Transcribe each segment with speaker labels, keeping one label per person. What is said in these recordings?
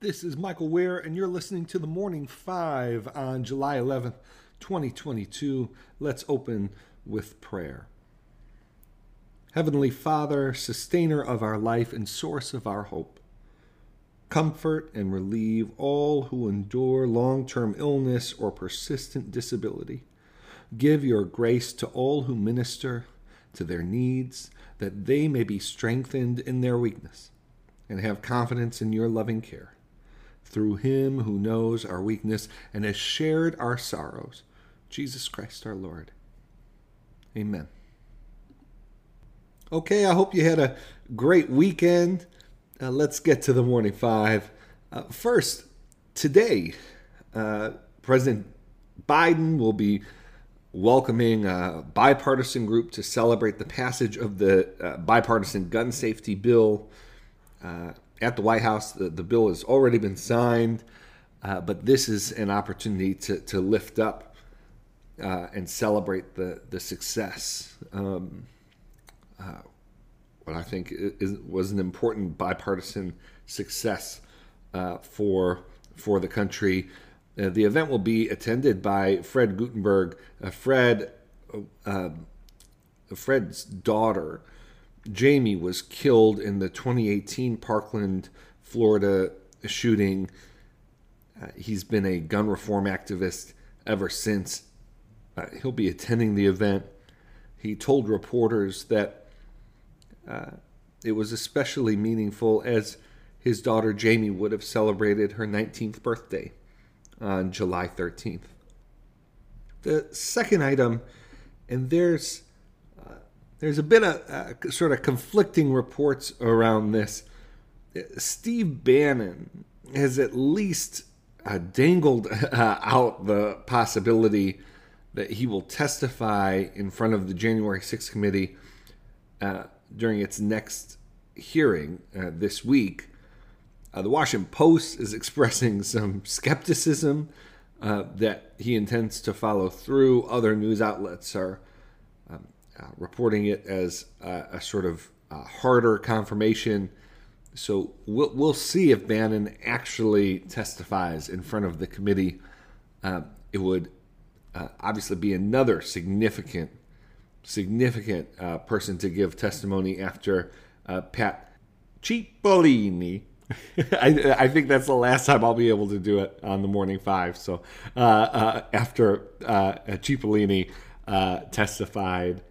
Speaker 1: This is Michael Wear, and you're listening to the Morning Five on July 11th, 2022. Let's open with prayer. Heavenly Father, sustainer of our life and source of our hope, comfort and relieve all who endure long term illness or persistent disability. Give your grace to all who minister to their needs, that they may be strengthened in their weakness and have confidence in your loving care through him who knows our weakness and has shared our sorrows, Jesus Christ our Lord. Amen. Okay, I hope you had a great weekend. Uh, let's get to the morning five. Uh, first, today, uh, President Biden will be welcoming a bipartisan group to celebrate the passage of the uh, bipartisan gun safety bill. Uh, at the White House. The, the bill has already been signed, uh, but this is an opportunity to, to lift up uh, and celebrate the, the success. Um, uh, what I think is, was an important bipartisan success uh, for for the country. Uh, the event will be attended by Fred Guttenberg. Uh, Fred, Fred's daughter Jamie was killed in the 2018 Parkland, Florida shooting. Uh, he's been a gun reform activist ever since. Uh, he'll be attending the event. He told reporters that uh, it was especially meaningful as his daughter Jamie would have celebrated her 19th birthday on July 13th. The second item, and there's there's a bit of uh, sort of conflicting reports around this. Steve Bannon has at least uh, dangled uh, out the possibility that he will testify in front of the January 6th committee uh, during its next hearing uh, this week. Uh, the Washington Post is expressing some skepticism that he intends to follow through. Other news outlets are uh, reporting it as a, a sort of uh, harder confirmation. So we'll, we'll see if Bannon actually testifies in front of the committee. Uh, it would uh, obviously be another significant, significant uh, person to give testimony after uh, Pat Cipollone. I, I, think that's the last time I'll be able to do it on the morning five. So after Cipollone testified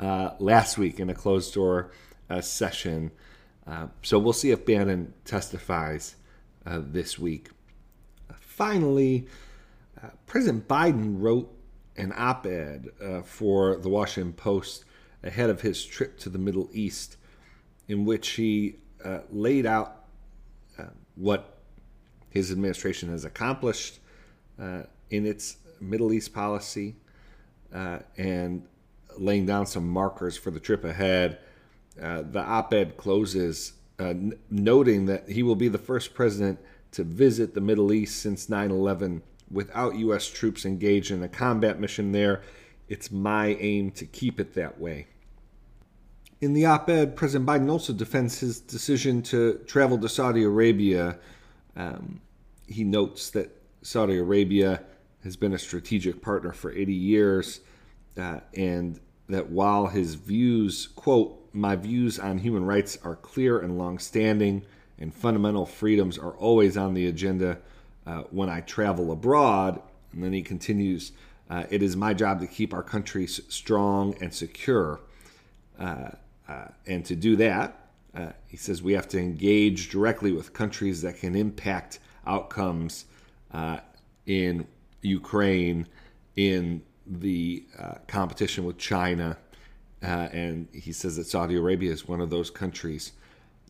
Speaker 1: uh, last week in a closed door uh, session. Uh, so we'll see if Bannon testifies uh, this week. finally, uh, President Biden wrote an op ed for the Washington Post ahead of his trip to the Middle East, in which he laid out what his administration has accomplished in its Middle East policy uh, and laying down some markers for the trip ahead. Uh, the op ed closes uh, n- noting that he will be the first president to visit the Middle East since 9 11 without U.S. troops engaged in a combat mission there. It's my aim to keep it that way. In the op ed, President Biden also defends his decision to travel to Saudi Arabia. Um, he notes that Saudi Arabia has been a strategic partner for 80 years uh, and that while his views, quote, my views on human rights are clear and long-standing, and fundamental freedoms are always on the agenda uh, when I travel abroad. And then he continues, uh, it is my job to keep our country strong and secure. Uh, uh and to do that, uh, he says we have to engage directly with countries that can impact outcomes uh, in Ukraine, in the uh, competition with China. Uh, and he says that Saudi Arabia is one of those countries.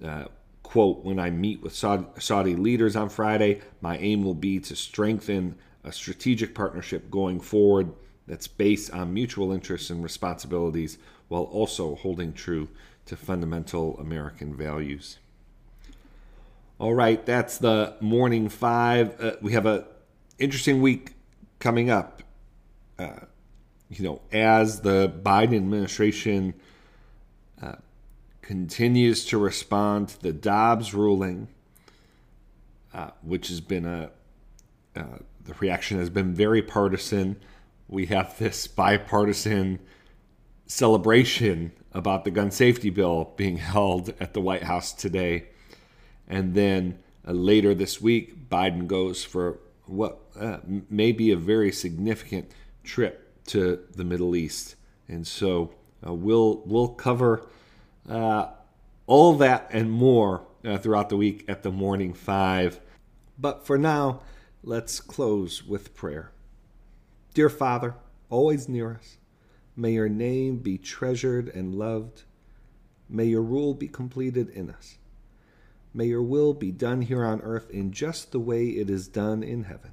Speaker 1: Uh, quote, when I meet with Saudi, leaders on Friday, my aim will be to strengthen a strategic partnership going forward that's based on mutual interests and responsibilities while also holding true to fundamental American values. All right, that's the morning five. Uh, we have a interesting week coming up uh, you know, as the Biden administration uh, continues to respond to the Dobbs ruling, uh, which has been a uh, the reaction has been very partisan. We have this bipartisan celebration about the gun safety bill being held at the White House today. And then uh, later this week, Biden goes for what uh, may be a very significant trip to the Middle East. And so uh, we'll, we'll cover uh, all that and more uh, throughout the week at the Morning Five. But for now, let's close with prayer. Dear Father, always near us, may your name be treasured and loved. May your rule be completed in us. May your will be done here on earth in just the way it is done in heaven.